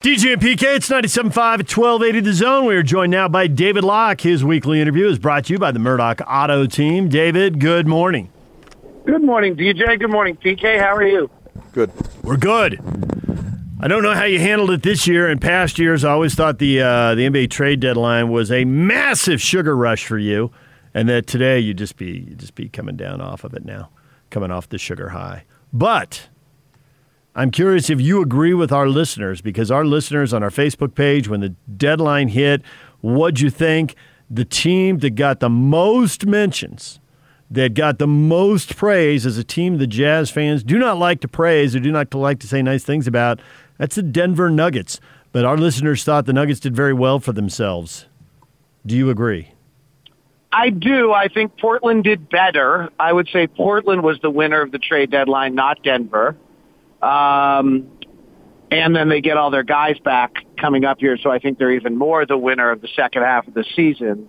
DJ and PK, it's 97.5 at 1280 The Zone. We are joined now by David Locke. His weekly interview is brought to you by the Murdoch Auto Team. David, good morning. Good morning, DJ. Good morning, PK. How are you? Good. We're good. I don't know how you handled it this year. In past years, I always thought the uh, the NBA trade deadline was a massive sugar rush for you, and that today you just be you just be coming down off of it now, coming off the sugar high. But I'm curious if you agree with our listeners because our listeners on our Facebook page, when the deadline hit, what'd you think? The team that got the most mentions, that got the most praise as a team the Jazz fans do not like to praise or do not like to say nice things about, that's the Denver Nuggets. But our listeners thought the Nuggets did very well for themselves. Do you agree? I do. I think Portland did better. I would say Portland was the winner of the trade deadline, not Denver. Um, and then they get all their guys back coming up here, so I think they're even more the winner of the second half of the season.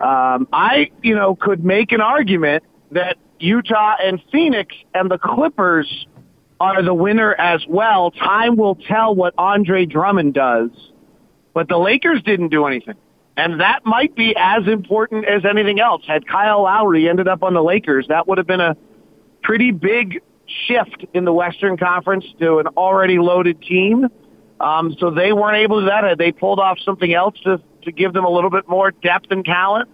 Um, I, you know, could make an argument that Utah and Phoenix and the Clippers are the winner as well. Time will tell what Andre Drummond does, but the Lakers didn't do anything. And that might be as important as anything else. Had Kyle Lowry ended up on the Lakers, that would have been a pretty big shift in the Western Conference to an already loaded team. Um, so they weren't able to do that. They pulled off something else to, to give them a little bit more depth and talent.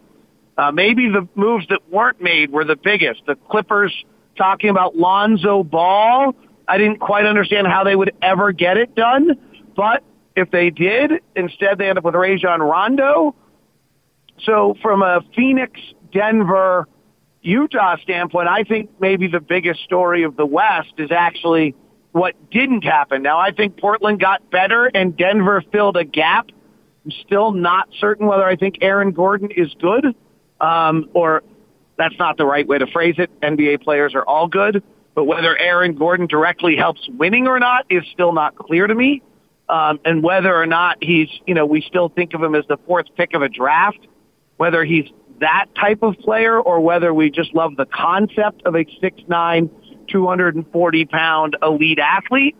Uh, maybe the moves that weren't made were the biggest. The Clippers talking about Lonzo Ball. I didn't quite understand how they would ever get it done, but if they did, instead they end up with Rajon Rondo. So from a Phoenix, Denver, Utah standpoint, I think maybe the biggest story of the West is actually what didn't happen. Now, I think Portland got better and Denver filled a gap. I'm still not certain whether I think Aaron Gordon is good, um, or that's not the right way to phrase it. NBA players are all good, but whether Aaron Gordon directly helps winning or not is still not clear to me. Um, and whether or not he's, you know, we still think of him as the fourth pick of a draft, whether he's that type of player or whether we just love the concept of a 6'9", 240 pound elite athlete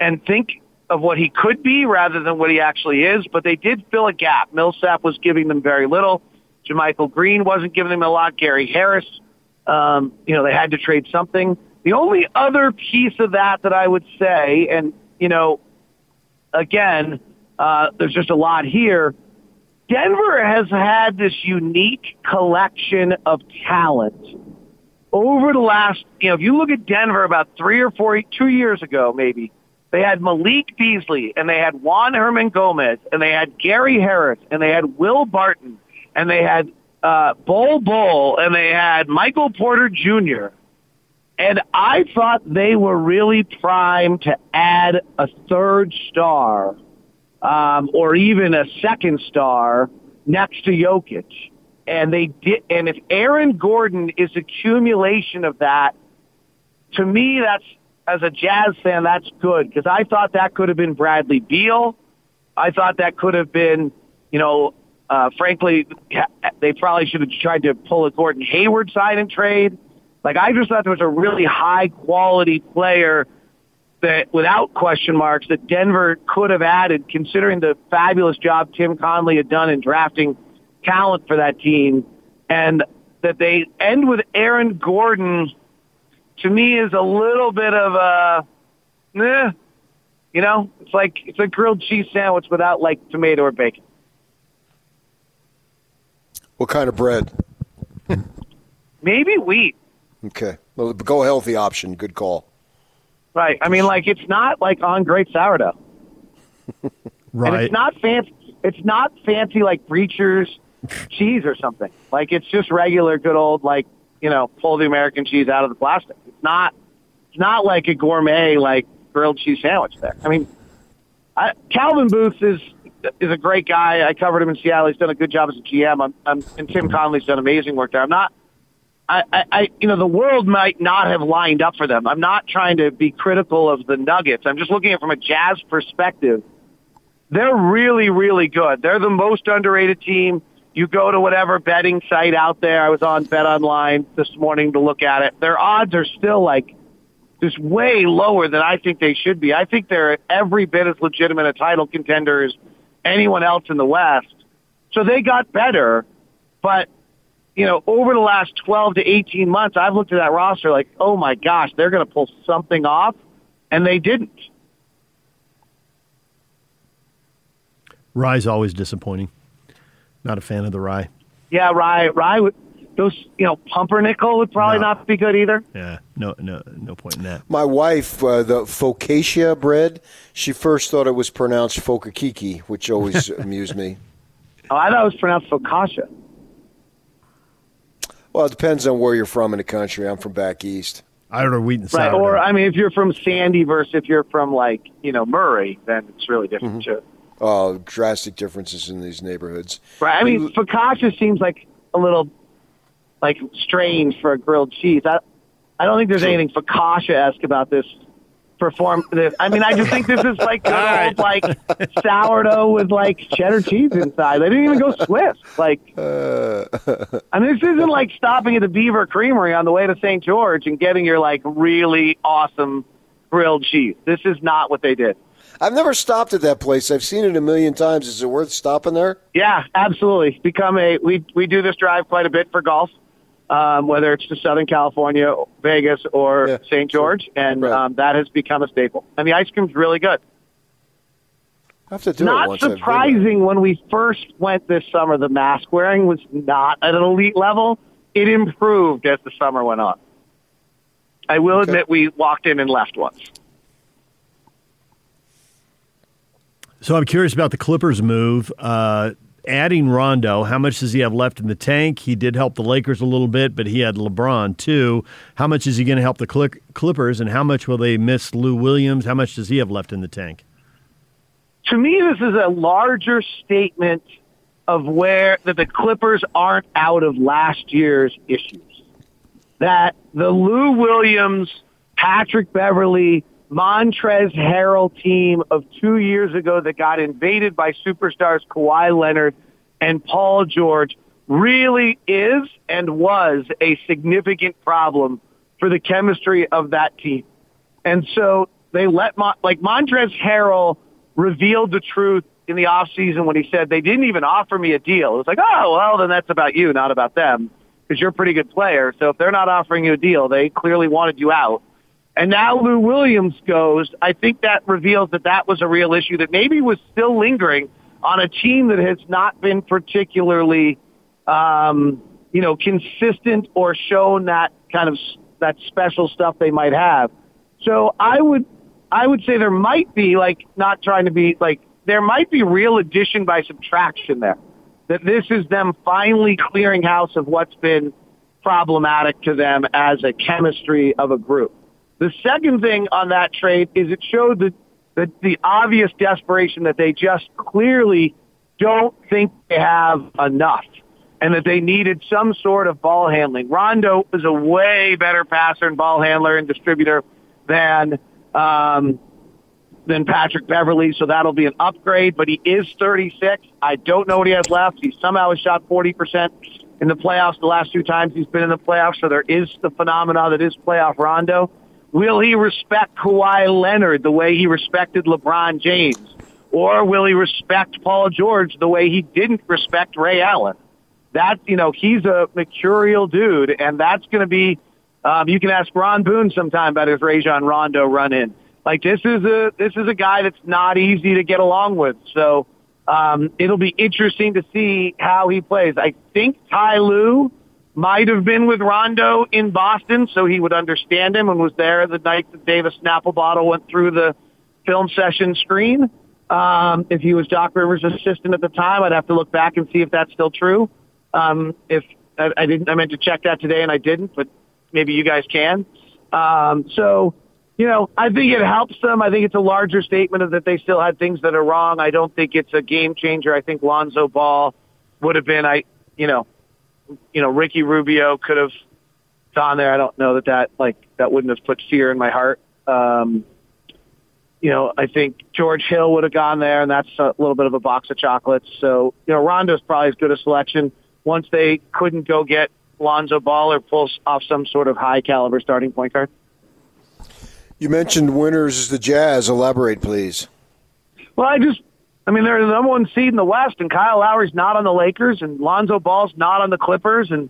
and think of what he could be rather than what he actually is. But they did fill a gap. Millsap was giving them very little. JaMychal Green wasn't giving them a lot. Gary Harris, um, you know, they had to trade something. The only other piece of that that I would say, and, you know, again, uh, there's just a lot here – Denver has had this unique collection of talent over the last, you know, if you look at Denver about three or four, two years ago, maybe, they had Malik Beasley and they had Juan Hernangomez and they had Gary Harris and they had Will Barton and they had uh, Bol Bol and they had Michael Porter Jr. And I thought they were really primed to add a third star um, or even a second star next to Jokic. And they did, and if Aaron Gordon is accumulation of that, to me, that's as a Jazz fan, that's good because I thought that could have been Bradley Beal. I thought that could have been, you know, uh, frankly, they probably should have tried to pull a Gordon Hayward sign and trade. Like I just thought there was a really high quality player that without question marks that Denver could have added considering the fabulous job Tim Connelly had done in drafting talent for that team and that they end with Aaron Gordon to me is a little bit of a eh, you know, it's like it's a grilled cheese sandwich without like tomato or bacon. What kind of bread? Maybe wheat. Okay. Well, go healthy option. Good call. Right. I mean, like it's not like on great sourdough. right. And it's not fancy. It's not fancy like Beecher's cheese or something. Like it's just regular, good old like you know pull the American cheese out of the plastic. It's not. It's not like a gourmet like grilled cheese sandwich there. I mean, I, Calvin Booth is is a great guy. I covered him in Seattle. He's done a good job as a GM. I'm, I'm, and Tim Connelly's done amazing work there. I'm not I, I, you know, the world might not have lined up for them. I'm not trying to be critical of the Nuggets. I'm just looking at it from a Jazz perspective. They're really, really good. They're the most underrated team. You go to whatever betting site out there. I was on Bet Online this morning to look at it. Their odds are still like just way lower than I think they should be. I think they're every bit as legitimate a title contender as anyone else in the West. So they got better, but you know, over the last 12 to 18 months, I've looked at that roster like, oh my gosh, they're going to pull something off, and they didn't. Rye's always disappointing. Not a fan of the rye. Yeah, rye, rye. would- Those, you know, pumpernickel would probably No. not be good either. Yeah, no, no, no point in that. My wife, uh, the focaccia bread, she first thought it was pronounced focaccia, which always amused me. Oh, I thought it was pronounced focaccia. Well, it depends on where you're from in the country. I'm from back east. I order wheat and Right. sourdough. Or, I mean, if you're from Sandy versus if you're from, like, you know, Murray, then it's really different, mm-hmm. too. Oh, drastic differences in these neighborhoods. Right. I mean, focaccia seems like a little, like, strange for a grilled cheese. I, I don't think there's anything focaccia-esque about this perform. This. I mean, I just think this is like good old, like, sourdough with, like, cheddar cheese inside. They didn't even go Swiss. Like, uh. I mean, this isn't like stopping at the Beaver Creamery on the way to St. George and getting your, like, really awesome grilled cheese. This is not what they did. I've never stopped at that place. I've seen it a million times. Is it worth stopping there? Yeah, absolutely. Become a we we do this drive quite a bit for golf, um, whether it's to Southern California, Vegas, or Yeah, St. George, and Right. um, that has become a staple. And the ice cream's really good. I have to do it not once. I've been there. surprising when we first went this summer, the mask wearing was not at an elite level. It improved as the summer went on. I will Okay. admit we walked in and left once. So I'm curious about the Clippers move. Uh, adding Rondo, how much does he have left in the tank? He did help the Lakers a little bit, but he had LeBron too. How much is he going to help the Cli- Clippers, and how much will they miss Lou Williams? How much does he have left in the tank? to me, this is a larger statement of where that the Clippers aren't out of last year's issues. That the Lou Williams, Patrick Beverley, Montrezl Harrell team of two years ago that got invaded by superstars Kawhi Leonard and Paul George really is and was a significant problem for the chemistry of that team. And so they let Mon- like Montrezl Harrell revealed the truth in the offseason when he said they didn't even offer me a deal. It was like, oh, well, then that's about you, not about them, because you're a pretty good player. So if they're not offering you a deal, they clearly wanted you out. And now Lou Williams goes. I think that reveals that that was a real issue that maybe was still lingering on a team that has not been particularly, um, you know, consistent or shown that kind of that special stuff they might have. So I would, I would say there might be like not trying to be like there might be real addition by subtraction there. That this is them finally clearing house of what's been problematic to them as a chemistry of a group. The second thing on that trade is it showed the, the, the obvious desperation that they just clearly don't think they have enough and that they needed some sort of ball handling. Rondo is a way better passer and ball handler and distributor than um, than Patrick Beverley, so that'll be an upgrade. But he is 36. I don't know what he has left. He somehow has shot 40% in the playoffs the last two times he's been in the playoffs. So there is the phenomena that is playoff Rondo. Will he respect Kawhi Leonard the way he respected LeBron James? Or will he respect Paul George the way he didn't respect Ray Allen? That, you know, he's a mercurial dude, and that's going to be, um, you can ask Ron Boone sometime about his Rajon Rondo run in. Like this is a, this is a guy that's not easy to get along with. So, um, it'll be interesting to see how he plays. I think Ty Lue might have been with Rondo in Boston, so he would understand him and was there the night that Davis Snapple Bottle went through the film session screen. Um, if he was Doc Rivers' assistant at the time, I'd have to look back and see if that's still true. Um, if I, I didn't, I meant to check that today and I didn't, but maybe you guys can. Um, so, you know, I think it helps them. I think it's a larger statement of that they still had things that are wrong. I don't think it's a game changer. I think Lonzo Ball would have been, I, you know, you know, Ricky Rubio could have gone there. I don't know that that like that wouldn't have put fear in my heart. Um, you know, I think George Hill would have gone there, and that's a little bit of a box of chocolates. So, you know, Rondo's probably as good a selection. Once they couldn't go get Lonzo Ball or pull off some sort of high caliber starting point guard. You mentioned winners is the Jazz. Elaborate, please. Well, I just, I mean, they're the number one seed in the West, and Kyle Lowry's not on the Lakers, and Lonzo Ball's not on the Clippers, and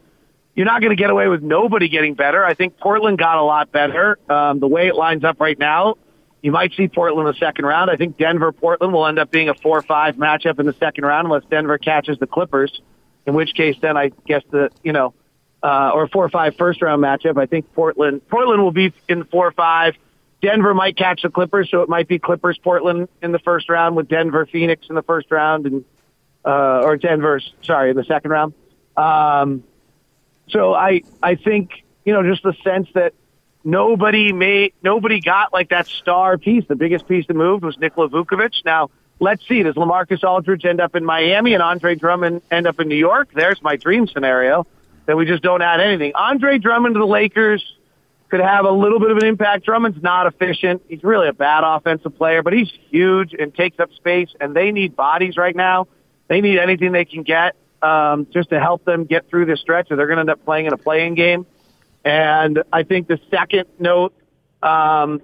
you're not going to get away with nobody getting better. I think Portland got a lot better. Um, the way it lines up right now, you might see Portland in the second round. I think Denver Portland will end up being a four five matchup in the second round unless Denver catches the Clippers, in which case then I guess the you know uh, or four or five first round matchup. I think Portland Portland will be in four or five. Denver might catch the Clippers, so it might be Clippers Portland in the first round with Denver Phoenix in the first round and uh, or Denver sorry in the second round. Um, so I I think you know just the sense that nobody made nobody got like that star piece. The biggest piece that moved was Nikola Vucevic. Now let's see, does LaMarcus Aldridge end up in Miami and Andre Drummond end up in New York? There's my dream scenario that we just don't add anything. Andre Drummond to the Lakers could have a little bit of an impact. Drummond's not efficient. He's really a bad offensive player, but he's huge and takes up space, and they need bodies right now. They need anything they can get um, just to help them get through this stretch, or they're going to end up playing in a play-in game. And I think the second note, um,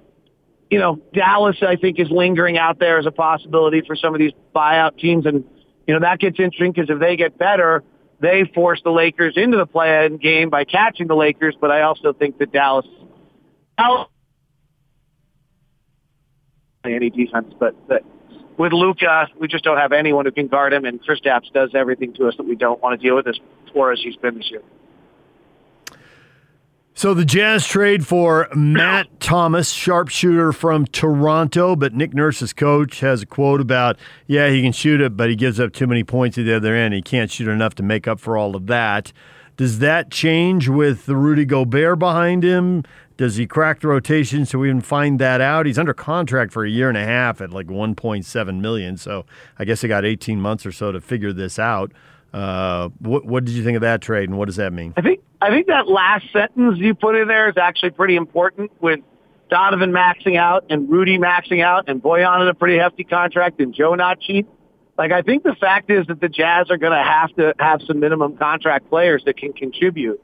you know, Dallas, I think, is lingering out there as a possibility for some of these buyout teams. And, you know, that gets interesting because if they get better, they force the Lakers into the play-in game by catching the Lakers, but I also think that Dallas, Dallas any defense, but, but with Luka, we just don't have anyone who can guard him, and Chris Kristaps does everything to us that we don't want to deal with as poor as he's been this year. So the Jazz trade for Matt Thomas, sharpshooter from Toronto, but Nick Nurse's coach has a quote about, yeah, he can shoot it, but he gives up too many points at the other end. He can't shoot enough to make up for all of that. Does that change with the Rudy Gobert behind him? Does he crack the rotation so we can find that out? He's under contract for a year and a half at like 1.7 million, so I guess he got 18 months or so to figure this out. Uh, what, what did you think of that trade, and what does that mean? I think I think that last sentence you put in there is actually pretty important. With Donovan maxing out and Rudy maxing out, and Bojan in a pretty hefty contract, and Joe not cheap. Like I think the fact is that the Jazz are going to have to have some minimum contract players that can contribute.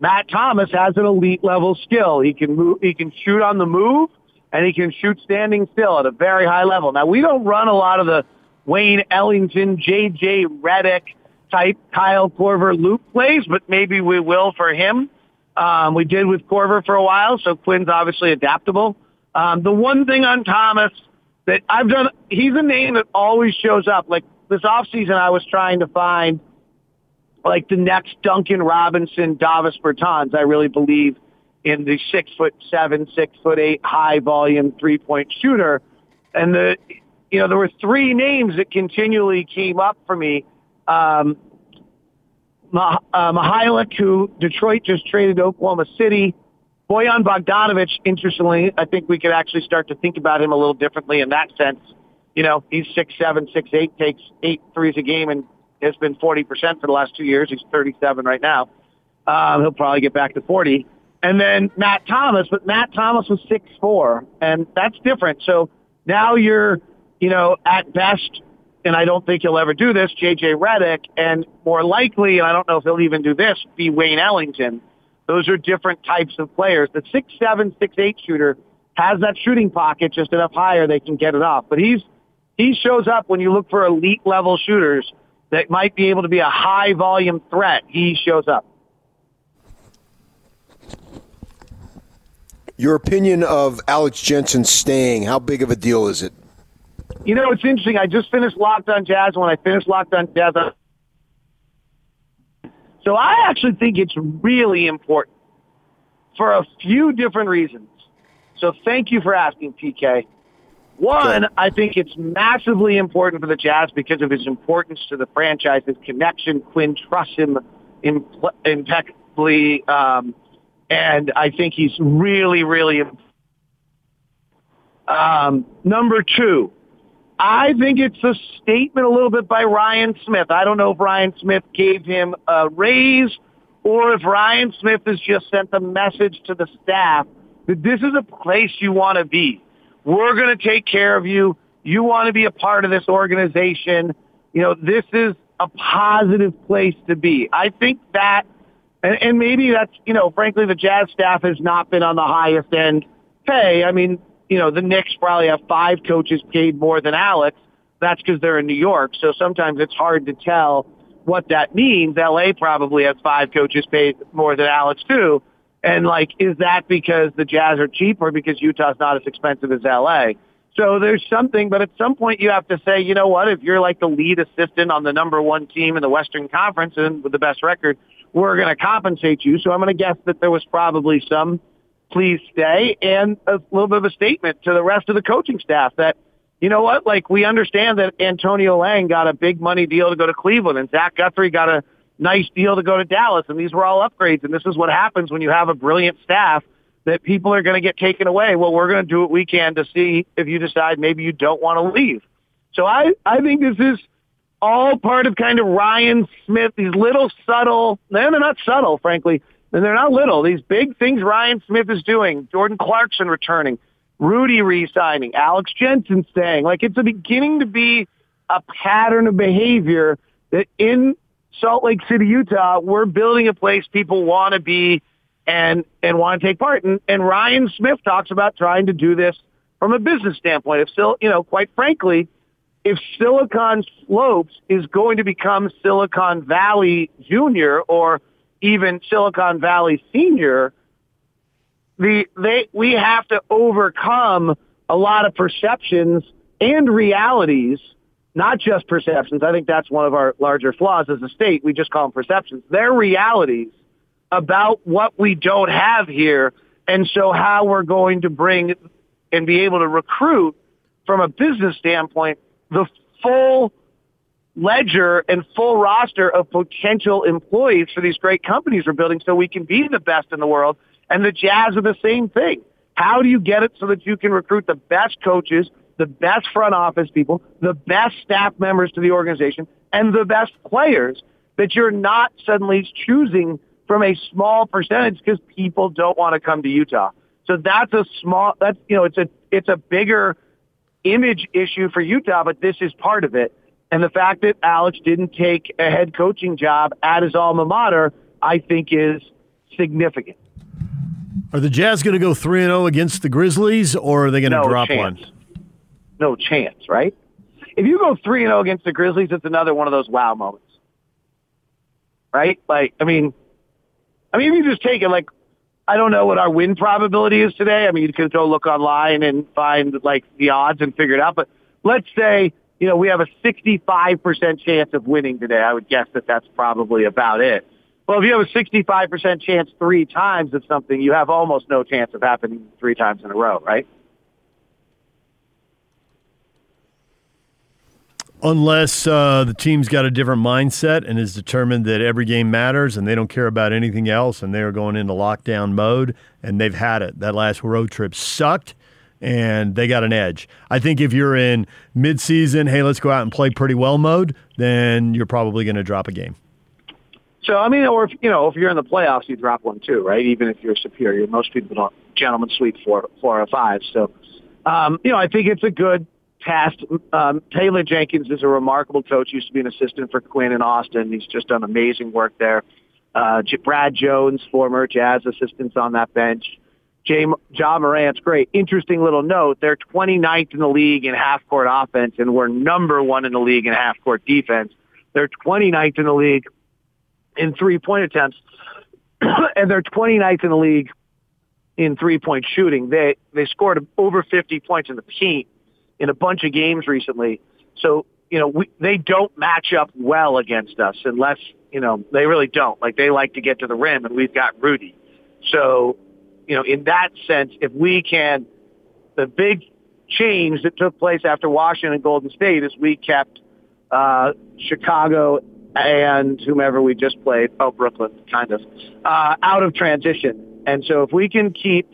Matt Thomas has an elite level skill. He can move. He can shoot on the move, and he can shoot standing still at a very high level. Now we don't run a lot of the Wayne Ellington, J.J. Redick type Kyle Korver loop plays, but maybe we will for him. Um, we did with Korver for a while, so Quinn's obviously adaptable. Um, the one thing on Thomas that I've done, he's a name that always shows up. Like this offseason, I was trying to find like the next Duncan Robinson, Davis Bertans. I really believe in the six foot seven, six foot eight, high volume three point shooter. And the, you know, there were three names that continually came up for me um, uh, Mykhailiuk, who Detroit just traded to Oklahoma City. Bojan Bogdanovic, interestingly, I think we could actually start to think about him a little differently in that sense. You know, he's six seven, six eight, takes eight threes a game, and has been forty percent for the last two years. He's thirty seven right now. Um, he'll probably get back to forty. And then Matt Thomas, but Matt Thomas was six four, and that's different. So now you're, you know, at best and I don't think he'll ever do this, J.J. Redick, and more likely, and I don't know if he'll even do this, be Wayne Ellington. Those are different types of players. The six seven, six eight shooter has that shooting pocket just enough higher they can get it off. But he's he shows up when you look for elite level shooters that might be able to be a high volume threat. He shows up. Your opinion of Alex Jensen staying, how big of a deal is it? You know, it's interesting. I just finished Locked on Jazz. When I finished Locked on Jazz, I... so I actually think it's really important for a few different reasons. So thank you for asking, PK. One, I think it's massively important for the Jazz because of his importance to the franchise, his connection. Quinn trusts him impeccably, um, and I think he's really, really. Um, number two, I think it's a statement a little bit by Ryan Smith. I don't know if Ryan Smith gave him a raise or if Ryan Smith has just sent a message to the staff that this is a place you want to be. We're going to take care of you. You want to be a part of this organization. You know, this is a positive place to be. I think that, and, and maybe that's, you know, frankly, the Jazz staff has not been on the highest end pay. I mean, you know, the Knicks probably have five coaches paid more than Alex. That's because they're in New York. So sometimes it's hard to tell what that means. LA probably has five coaches paid more than Alex too. And like, is that because the Jazz are cheap or because Utah's not as expensive as LA? So there's something, but at some point you have to say, you know what, if you're like the lead assistant on the number one team in the Western Conference and with the best record, we're going to compensate you. So I'm going to guess that there was probably some please stay and a little bit of a statement to the rest of the coaching staff that, you know what, like we understand that Antonio Lang got a big money deal to go to Cleveland and Zach Guthrie got a nice deal to go to Dallas and these were all upgrades. And this is what happens when you have a brilliant staff that people are going to get taken away. Well, we're going to do what we can to see if you decide maybe you don't want to leave. So I, I think this is all part of kind of Ryan Smith, these little subtle, they're not subtle, frankly, and they're not little. These big things Ryan Smith is doing, Jordan Clarkson returning, Rudy re-signing, Alex Jensen staying. Like it's beginning to be a pattern of behavior that in Salt Lake City, Utah, we're building a place people want to be and and want to take part. And, and Ryan Smith talks about trying to do this from a business standpoint. If still, you know, quite frankly, if Silicon Slopes is going to become Silicon Valley Junior or even Silicon Valley Senior, the they we have to overcome a lot of perceptions and realities, not just perceptions. I think that's one of our larger flaws as a state. We just call them perceptions. They're realities about what we don't have here, and so how we're going to bring and be able to recruit from a business standpoint the full ledger and full roster of potential employees for these great companies we're building so we can be the best in the world. And the Jazz are the same thing. How do you get it so that you can recruit the best coaches, the best front office people, the best staff members to the organization, and the best players that you're not suddenly choosing from a small percentage because people don't want to come to Utah. So that's a small, that's, you know, it's a, it's a bigger image issue for Utah, but this is part of it. And the fact that Alex didn't take a head coaching job at his alma mater, I think is significant. Are the Jazz going to go 3 0 against the Grizzlies, or are they going to no drop chance. one? No chance, right? If you go 3 0 against the Grizzlies, it's another one of those wow moments. Right? Like, I mean, I mean, if you just take it like I don't know what our win probability is today. I mean, you could go look online and find like the odds and figure it out. But let's say, you know, we have a 65% chance of winning today. I would guess that that's probably about it. Well, if you have a 65% chance three times of something, you have almost no chance of happening three times in a row, right? Unless uh, the team's got a different mindset and is determined that every game matters and they don't care about anything else and they're going into lockdown mode and they've had it. That last road trip sucked and they got an edge. I think if you're in midseason, hey, let's go out and play pretty well mode, then you're probably going to drop a game. So I mean, or if you know, if you're in the playoffs, you drop one too, right? Even if you're superior, most people don't. Gentlemen sweep four, four or five. So, um, you know, I think it's a good test. Um, Taylor Jenkins is a remarkable coach. Used to be an assistant for Quinn in Austin. He's just done amazing work there. Uh, Brad Jones, former Jazz assistants on that bench. Jay, Ja Morant's great. Interesting little note. They're 29th in the league in half-court offense, and we're number one in the league in half-court defense. They're 29th in the league in three-point attempts, and they're 29th in the league in three-point shooting. They they scored over 50 points in the paint in a bunch of games recently. So you know we, they don't match up well against us unless you know they really don't. Like they like to get to the rim, and we've got Rudy. So you know in that sense, if we can, the big change that took place after Washington and Golden State is we kept uh, Chicago and whomever we just played, oh, Brooklyn, kind of, uh, out of transition. And so if we can keep,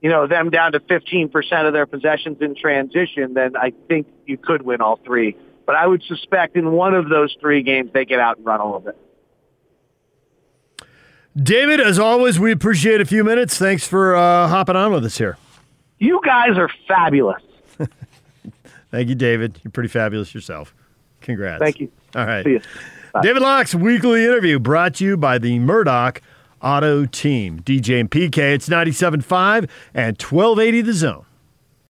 you know, them down to 15% of their possessions in transition, then I think you could win all three. But I would suspect in one of those three games, they get out and run a little bit. David, as always, we appreciate a few minutes. Thanks for uh, hopping on with us here. You guys are fabulous. Thank you, David. You're pretty fabulous yourself. Congrats. Thank you. All right. See you. Bye. David Locke's weekly interview brought to you by the Murdoch Auto Team. DJ and PK, it's 97.5 and 1280 The Zone.